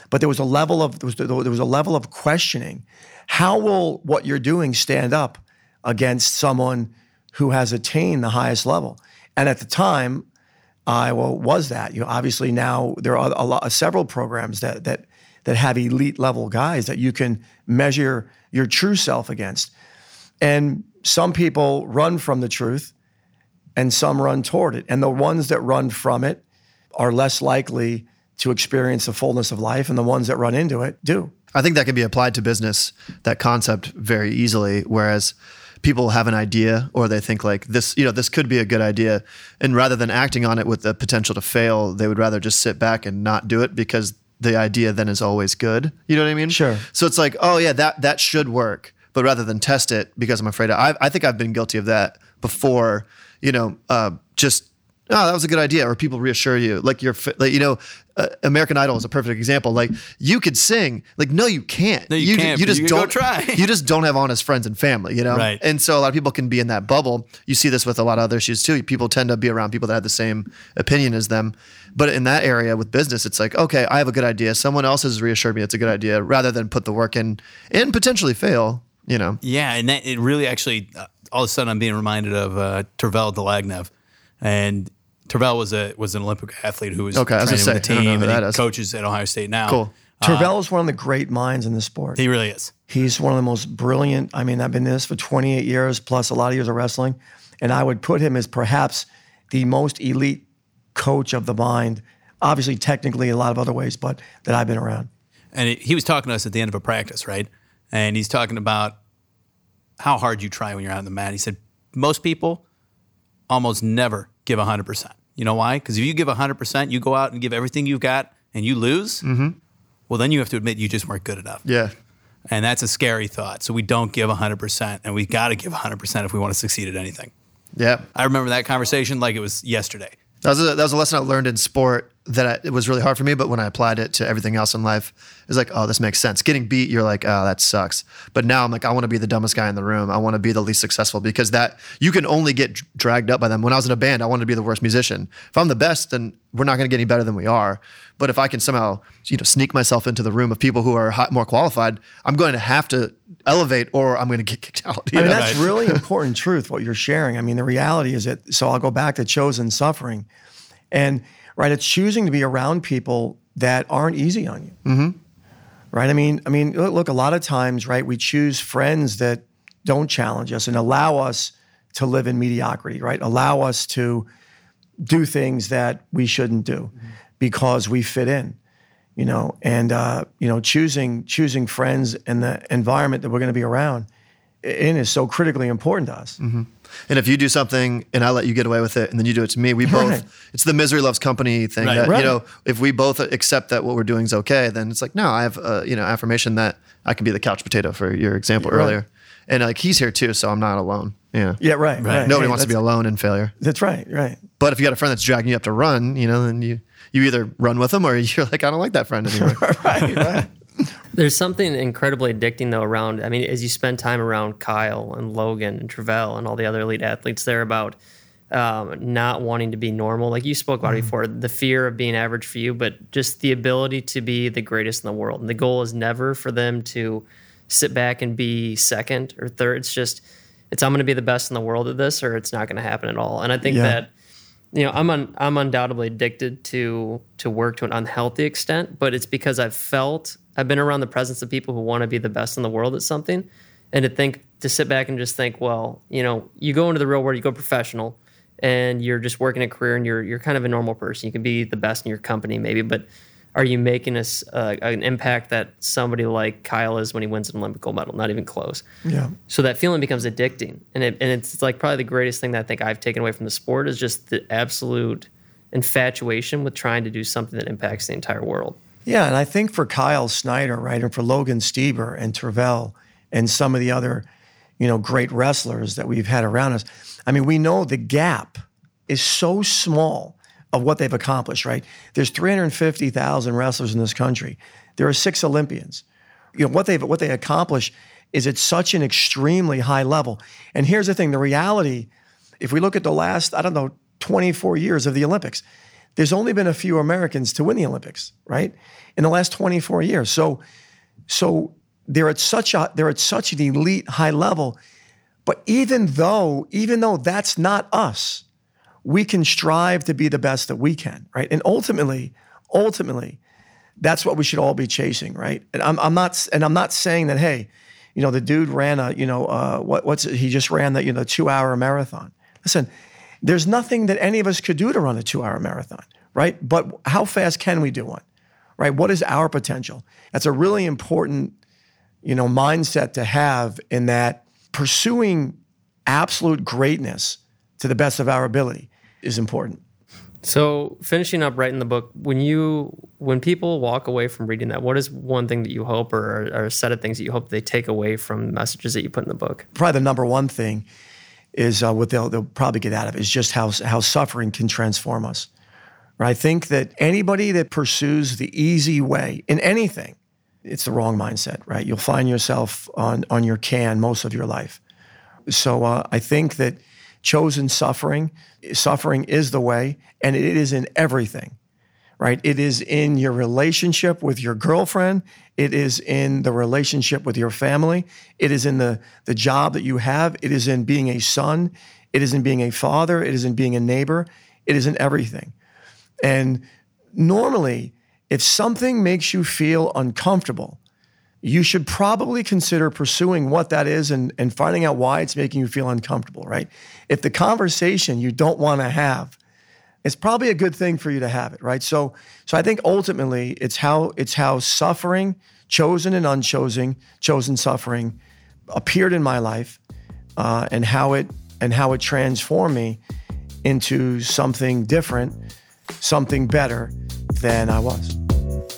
but there was a level of there was, there was a level of questioning. How will what you're doing stand up against someone who has attained the highest level? And at the time, Iowa was that. You know, obviously now there are a lot, several programs that that that have elite level guys that you can measure your true self against. And some people run from the truth and some run toward it. And the ones that run from it are less likely to experience the fullness of life, and the ones that run into it do. I think that can be applied to business, that concept very easily. Whereas people have an idea or they think like this, you know, this could be a good idea. And rather than acting on it with the potential to fail, they would rather just sit back and not do it because the idea then is always good. You know what I mean? Sure. So it's like, oh yeah, that that should work. But rather than test it because I'm afraid, of, I, I think I've been guilty of that before. You know, uh, just oh, that was a good idea, or people reassure you, like you're, like you know, uh, American Idol is a perfect example. Like you could sing, like no, you can't. No, you can't, You just you don't try. you just don't have honest friends and family, you know. Right. And so a lot of people can be in that bubble. You see this with a lot of other issues too. People tend to be around people that have the same opinion as them. But in that area with business, it's like, okay, I have a good idea. Someone else has reassured me it's a good idea, rather than put the work in and potentially fail. You know. Yeah, and that, it really actually, uh, all of a sudden, I'm being reminded of uh, Tervel Dlagnev, and Tervel was a was an Olympic athlete who was Okay, was training gonna with the team, and that he is. coaches at Ohio State now. Cool. Um, Tervel is one of the great minds in the sport. He really is. He's one of the most brilliant. I mean, I've been in this for 28 years, plus a lot of years of wrestling. And I would put him as perhaps the most elite coach of the mind. Obviously, technically, a lot of other ways, but that I've been around. And he was talking to us at the end of a practice, right? And he's talking about how hard you try when you're out on the mat. He said most people almost never give 100%. You know why? Because if you give 100%, you go out and give everything you've got and you lose, Mm-hmm. well, then you have to admit you just weren't good enough. Yeah. And that's a scary thought. So we don't give 100%, and we got to give 100% if we want to succeed at anything. Yeah. I remember that conversation like it was yesterday. That was a, that was a lesson I learned in sport that I, it was really hard for me. But when I applied it to everything else in life, it was like, oh, this makes sense. Getting beat, you're like, oh, that sucks. But now I'm like, I want to be the dumbest guy in the room. I want to be the least successful because that you can only get dragged up by them. When I was in a band, I wanted to be the worst musician. If I'm the best, then we're not going to get any better than we are. But if I can somehow, you know, sneak myself into the room of people who are hi- more qualified, I'm going to have to elevate, or I'm going to get kicked out. you I mean, know? that's really important truth, what you're sharing. I mean, the reality is that, so I'll go back to chosen suffering. And, right, it's choosing to be around people that aren't easy on you. Mm-hmm. right? I mean, I mean, look, look, a lot of times, right, we choose friends that don't challenge us and allow us to live in mediocrity, right? Allow us to do things that we shouldn't do because we fit in, you know. And uh, you know, choosing choosing friends and the environment that we're going to be around in is so critically important to us. hmm And if you do something and I let you get away with it, and then you do it to me, we both. Right. It's the misery loves company thing. Right. That, Right. You know, if we both accept that what we're doing is okay, then it's like, no, I have uh, you know affirmation that I can be the couch potato for your example Right. earlier, and like he's here too, so I'm not alone. Yeah. Yeah, right, right. Nobody Hey, wants to be alone in failure. That's right, right. But if you got a friend that's dragging you up to run, you know, then you you either run with them or you're like, I don't like that friend anymore. right, right. There's something incredibly addicting though around. I mean, as you spend time around Kyle and Logan and Tervel and all the other elite athletes, they're about um, not wanting to be normal. Like you spoke about it before, the fear of being average for you, but just the ability to be the greatest in the world. And the goal is never for them to sit back and be second or third. It's just, it's I'm going to be the best in the world at this, or it's not going to happen at all. And I think Yeah. that you know i'm un, i'm undoubtedly addicted to to work to an unhealthy extent but it's because i've felt i've been around the presence of people who want to be the best in the world at something and to think to sit back and just think well you know you go into the real world you go professional and you're just working a career and you're you're kind of a normal person you can be the best in your company maybe but are you making us uh, an impact that somebody like Kyle is when he wins an Olympic gold medal? Not even close. Yeah. So that feeling becomes addicting, and it, and it's like probably the greatest thing that I think I've taken away from the sport is just the absolute infatuation with trying to do something that impacts the entire world. Yeah, and I think for Kyle Snyder, right, and for Logan Stieber and Tervel and some of the other, you know, great wrestlers that we've had around us, I mean, we know the gap is so small of what they've accomplished, right? There's 350,000 wrestlers in this country. There are six Olympians. You know, what they've what they accomplish is at such an extremely high level. And here's the thing, the reality, if we look at the last, I don't know, 24 years of the Olympics, there's only been a few Americans to win the Olympics, right? In the last 24 years. So, so they're at such a they're at such an elite high level. But even though, even though that's not us, we can strive to be the best that we can, right? And ultimately, ultimately, that's what we should all be chasing, right? And I'm, I'm not, and I'm not saying that, hey, you know, the dude ran a, you know, uh, what, what's it? he just ran that, you know, two hour marathon. Listen, there's nothing that any of us could do to run a two hour marathon, right? But how fast can we do one, right? What is our potential? That's a really important, you know, mindset to have in that pursuing absolute greatness to the best of our ability is important. So finishing up writing the book, when you when people walk away from reading that, what is one thing that you hope or, or a set of things that you hope they take away from the messages that you put in the book? Probably the number one thing is uh, what they'll, they'll probably get out of it is just how, how suffering can transform us. Right? I think that anybody that pursues the easy way in anything, it's the wrong mindset, right? You'll find yourself on, on your can most of your life. So uh, I think that chosen suffering, suffering is the way, and it is in everything, right? It is in your relationship with your girlfriend. It is in the relationship with your family. It is in the, the job that you have. It is in being a son. It is in being a father. It is in being a neighbor. It is in everything. And normally, if something makes you feel uncomfortable, you should probably consider pursuing what that is and, and finding out why it's making you feel uncomfortable, right? If the conversation you don't want to have, it's probably a good thing for you to have it, right? So, so I think ultimately it's how it's how suffering, chosen and unchosen, chosen suffering, appeared in my life, uh, and how it and how it transformed me into something different, something better than I was.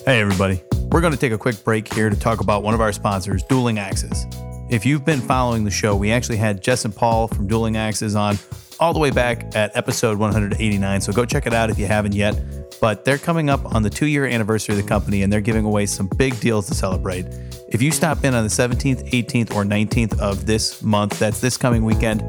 Hey, everybody. We're going to take a quick break here to talk about one of our sponsors, Dueling Axes. If you've been following the show, we actually had Jess and Paul from Dueling Axes on all the way back at episode 189. So go check it out if you haven't yet. But they're coming up on the two year anniversary of the company and they're giving away some big deals to celebrate. If you stop in on the 17th, 18th, or 19th of this month, that's this coming weekend,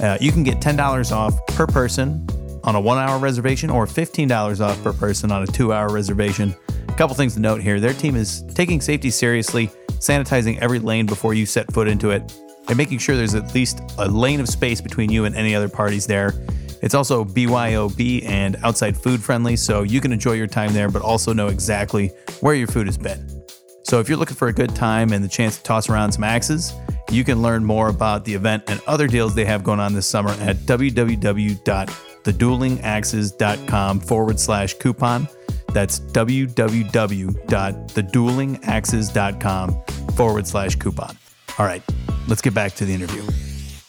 uh, you can get $10 off per person on a one hour reservation or $15 off per person on a two hour reservation. A couple things to note here their team is taking safety seriously, sanitizing every lane before you set foot into it, and making sure there's at least a lane of space between you and any other parties there. It's also BYOB and outside food friendly, so you can enjoy your time there, but also know exactly where your food has been. So if you're looking for a good time and the chance to toss around some axes, you can learn more about the event and other deals they have going on this summer at www.theduelingaxes.com forward slash coupon. That's www.theduelingaxes.com forward slash coupon. All right, let's get back to the interview.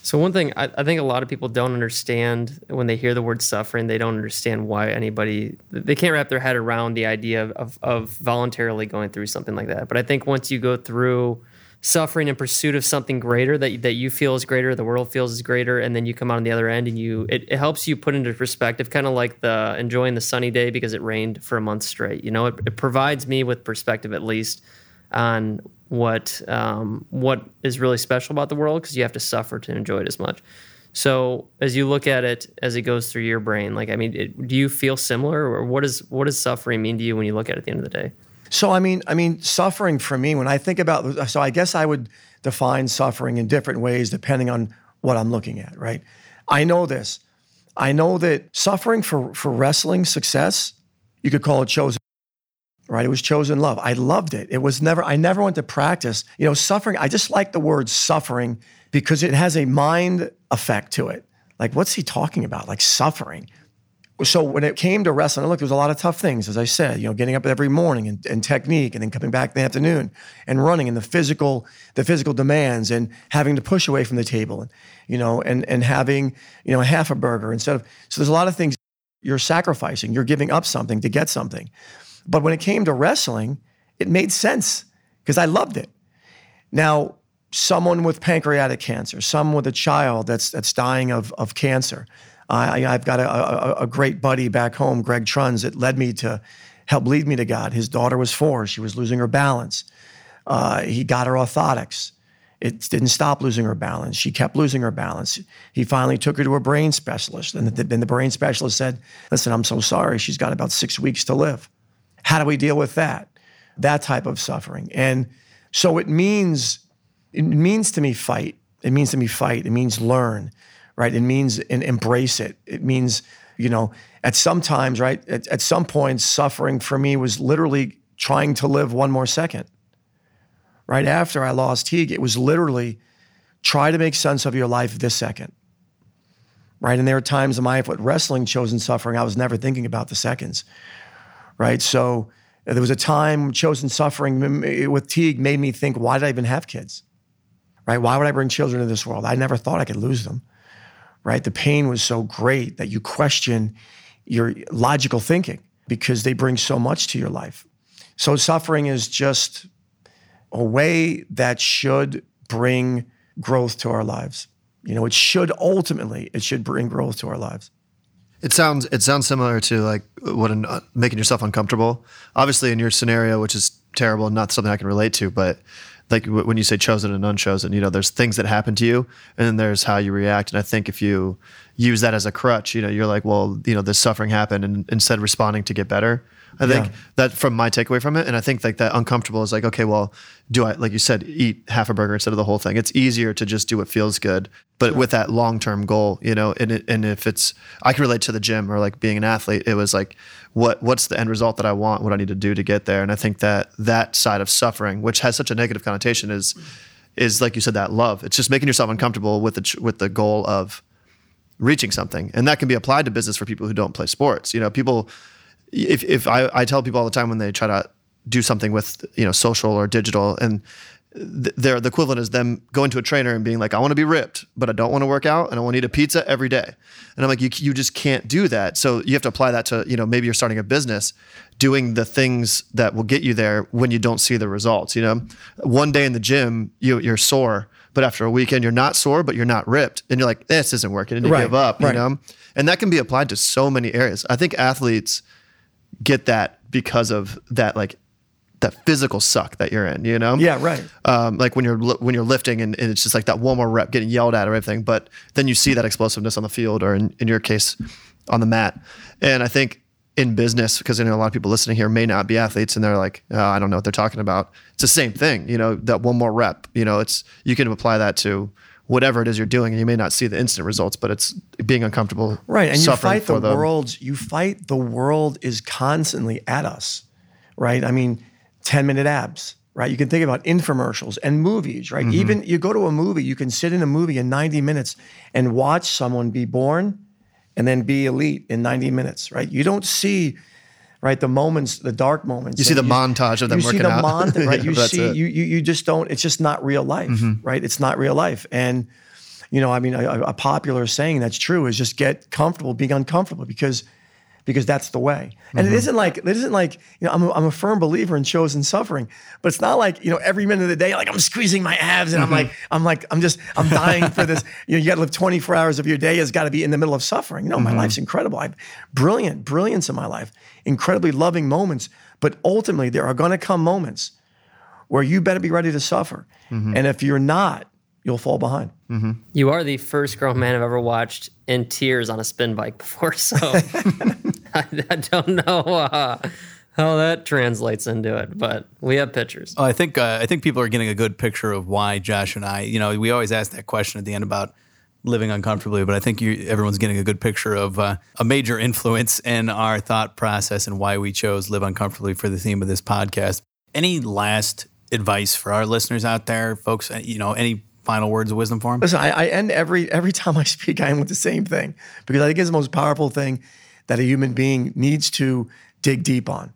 So one thing I, I, think a lot of people don't understand when they hear the word suffering, they don't understand why anybody they can't wrap their head around the idea of, of, voluntarily going through something like that. But I think once you go through suffering in pursuit of something greater that that you feel is greater, the world feels is greater, and then you come out on the other end and you it, it helps you put into perspective, kind of like the enjoying the sunny day because it rained for a month straight. You know, it, it provides me with perspective at least on what um, what is really special about the world because you have to suffer to enjoy it as much. So as you look at it as it goes through your brain, like I mean, it, do you feel similar, or what does what does suffering mean to you when you look at it at the end of the day? So I mean, I mean, suffering for me when I think about so I guess I would define suffering in different ways depending on what I'm looking at, right? I know this. I know that suffering for for wrestling success, you could call it chosen right? It was chosen love. I loved it. It was never, I never went to practice. You know, suffering, I just like the word suffering because it has a mind effect to it. Like, what's he talking about? Like suffering. so when it came to wrestling, look, there was a lot of tough things, as I said, you know, getting up every morning and, and technique and then coming back in the afternoon and running and the physical, the physical demands and having to push away from the table and, you know, and, and having, you know, a half a burger instead of, so there's a lot of things you're sacrificing, you're giving up something to get something. But when it came to wrestling, it made sense because I loved it. Now, someone with pancreatic cancer, someone with a child that's, that's dying of, of cancer, I, have got a, a, a, great buddy back home, Greg Truns, that led me to help lead me to God. His daughter was four; she was losing her balance. Uh, he got her orthotics. It didn't stop losing her balance. She kept losing her balance. He finally took her to a brain specialist, and then the brain specialist said, "Listen, I'm so sorry. She's got about six weeks to live. How do we deal with that? That type of suffering." And so it means it means to me fight. It means to me fight. It means learn right? It means embrace it. It means, you know, at some times, right? At, at some point, suffering for me was literally trying to live one more second. Right after I lost Teague, it was literally try to make sense of your life this second. Right. And there are times in my life with wrestling chosen suffering, I was never thinking about the seconds. Right. So there was a time chosen suffering with Teague made me think, why did I even have kids? Right? Why would I bring children into this world? I never thought I could lose them right? The pain was so great that you question your logical thinking because they bring so much to your life. So suffering is just a way that should bring growth to our lives. You know, it should ultimately it should bring growth to our lives. It sounds it sounds similar to like what an, uh, making yourself uncomfortable. Obviously, in your scenario, which is terrible and not something I can relate to, but like when you say chosen and unchosen, you know, there's things that happen to you and then there's how you react. And I think if you use that as a crutch, you know, you're like, well, you know, this suffering happened and instead of responding to get better, I think that from my takeaway from it, and I think like that uncomfortable is like, okay, well, do I like you said, eat half a burger instead of the whole thing? It's easier to just do what feels good, but with that long term goal, you know, and it, and if it's, I can relate to the gym or like being an athlete. It was like, what what's the end result that I want? What I need to do to get there? And I think that that side of suffering, which has such a negative connotation, is is like you said that love. It's just making yourself uncomfortable with the with the goal of reaching something, and that can be applied to business for people who don't play sports. You know, people if if I, I tell people all the time when they try to do something with you know social or digital and they're the equivalent is them going to a trainer and being like, I want to be ripped, but I don't want to work out and I want to eat a pizza every day. And I'm like, you, you just can't do that. So you have to apply that to, you know, maybe you're starting a business doing the things that will get you there when you don't see the results. You know, one day in the gym, you, you're sore, but after a weekend, you're not sore, but you're not ripped. And you're like, this isn't working. And you right, give up, right. you know? And that can be applied to so many areas. I think athletes, get that because of that like that physical suck that you're in, you know? Yeah, right. Um, like when you're when you're lifting and, and, it's just like that one more rep getting yelled at or everything, but then you see that explosiveness on the field or in, in your case on the mat. And I think in business, because I know a lot of people listening here may not be athletes and they're like, oh, I don't know what they're talking about. It's the same thing, you know, that one more rep, you know, it's you can apply that to whatever it is you're doing and you may not see the instant results but it's being uncomfortable right and you fight the world you fight the world is constantly at us right i mean 10 minute abs right you can think about infomercials and movies right mm-hmm. even you go to a movie you can sit in a movie in 90 minutes and watch someone be born and then be elite in 90 minutes right you don't see right? The moments, the dark moments. You see the you, montage of them you working see the out. Montage, right? You see, you, you you just don't. It's just not real life, mm-hmm. right? It's not real life, and you know, I mean, a, a, popular saying that's true is just get comfortable being uncomfortable because because that's the way. And mm-hmm. it isn't like it isn't like you know I'm a, I'm a firm believer in chosen suffering, but it's not like you know every minute of the day like I'm squeezing my abs and mm-hmm. I'm like I'm like I'm just I'm dying for this. You know, you got to live 24 hours of your day has got to be in the middle of suffering. No, mm-hmm. my life's incredible. I have brilliant brilliance in my life, incredibly loving moments. But ultimately, there are going to come moments where you better be ready to suffer. Mm-hmm. And if you're not, you'll fall behind. Mm-hmm. You are the first grown man I've ever watched in tears on a spin bike before, so I, I, don't know uh, how that translates into it, but we have pictures. I think uh, I think people are getting a good picture of why Josh and I. You know, we always ask that question at the end about living uncomfortably, but I think you, everyone's getting a good picture of uh, a major influence in our thought process and why we chose live uncomfortably for the theme of this podcast. Any last advice for our listeners out there, folks? You know, any final words of wisdom for him? Listen, I, I, end every every time I speak, I end with the same thing because I think it's the most powerful thing that a human being needs to dig deep on,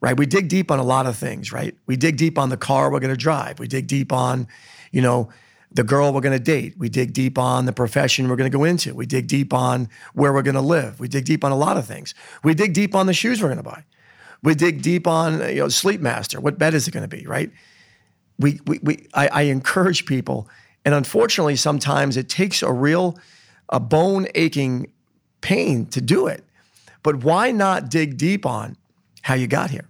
right? We dig deep on a lot of things, right? We dig deep on the car we're going to drive. We dig deep on, you know, the girl we're going to date. We dig deep on the profession we're going to go into. We dig deep on where we're going to live. We dig deep on a lot of things. We dig deep on the shoes we're going to buy. We dig deep on you know Sleep Master. What bed is it going to be, right? We, we, we I, I encourage people, and unfortunately, sometimes it takes a real, a bone aching pain to do it. But why not dig deep on how you got here?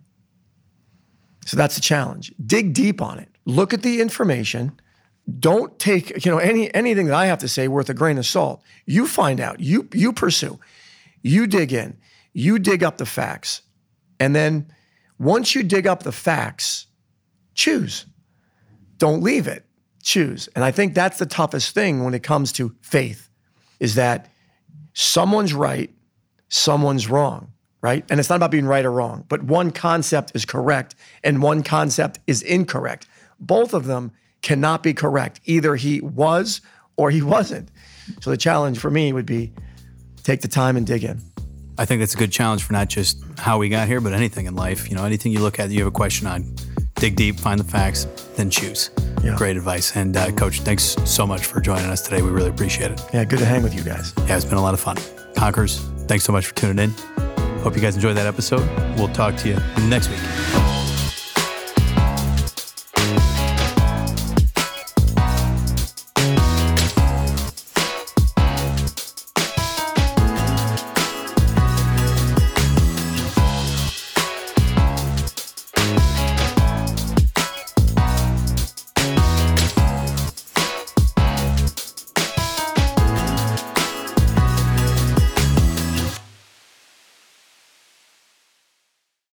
So that's the challenge. Dig deep on it. Look at the information. Don't take, you know, any anything that I have to say worth a grain of salt. You find out. You you pursue. You dig in. You dig up the facts. And then once you dig up the facts, choose. Don't leave it. Choose. And I think that's the toughest thing when it comes to faith is that someone's right, someone's wrong, right? And it's not about being right or wrong, but one concept is correct and one concept is incorrect. Both of them cannot be correct. Either he was or he wasn't. So the challenge for me would be take the time and dig in. I think that's a good challenge for not just how we got here, but anything in life. You know, anything you look at, you have a question on, dig deep, find the facts, then choose. Yeah. Great advice. And uh, Coach, thanks so much for joining us today. We really appreciate it. Yeah, good to hang with you guys. Yeah, it's been a lot of fun. Conquers, thanks so much for tuning in. Hope you guys enjoyed that episode. We'll talk to you next week.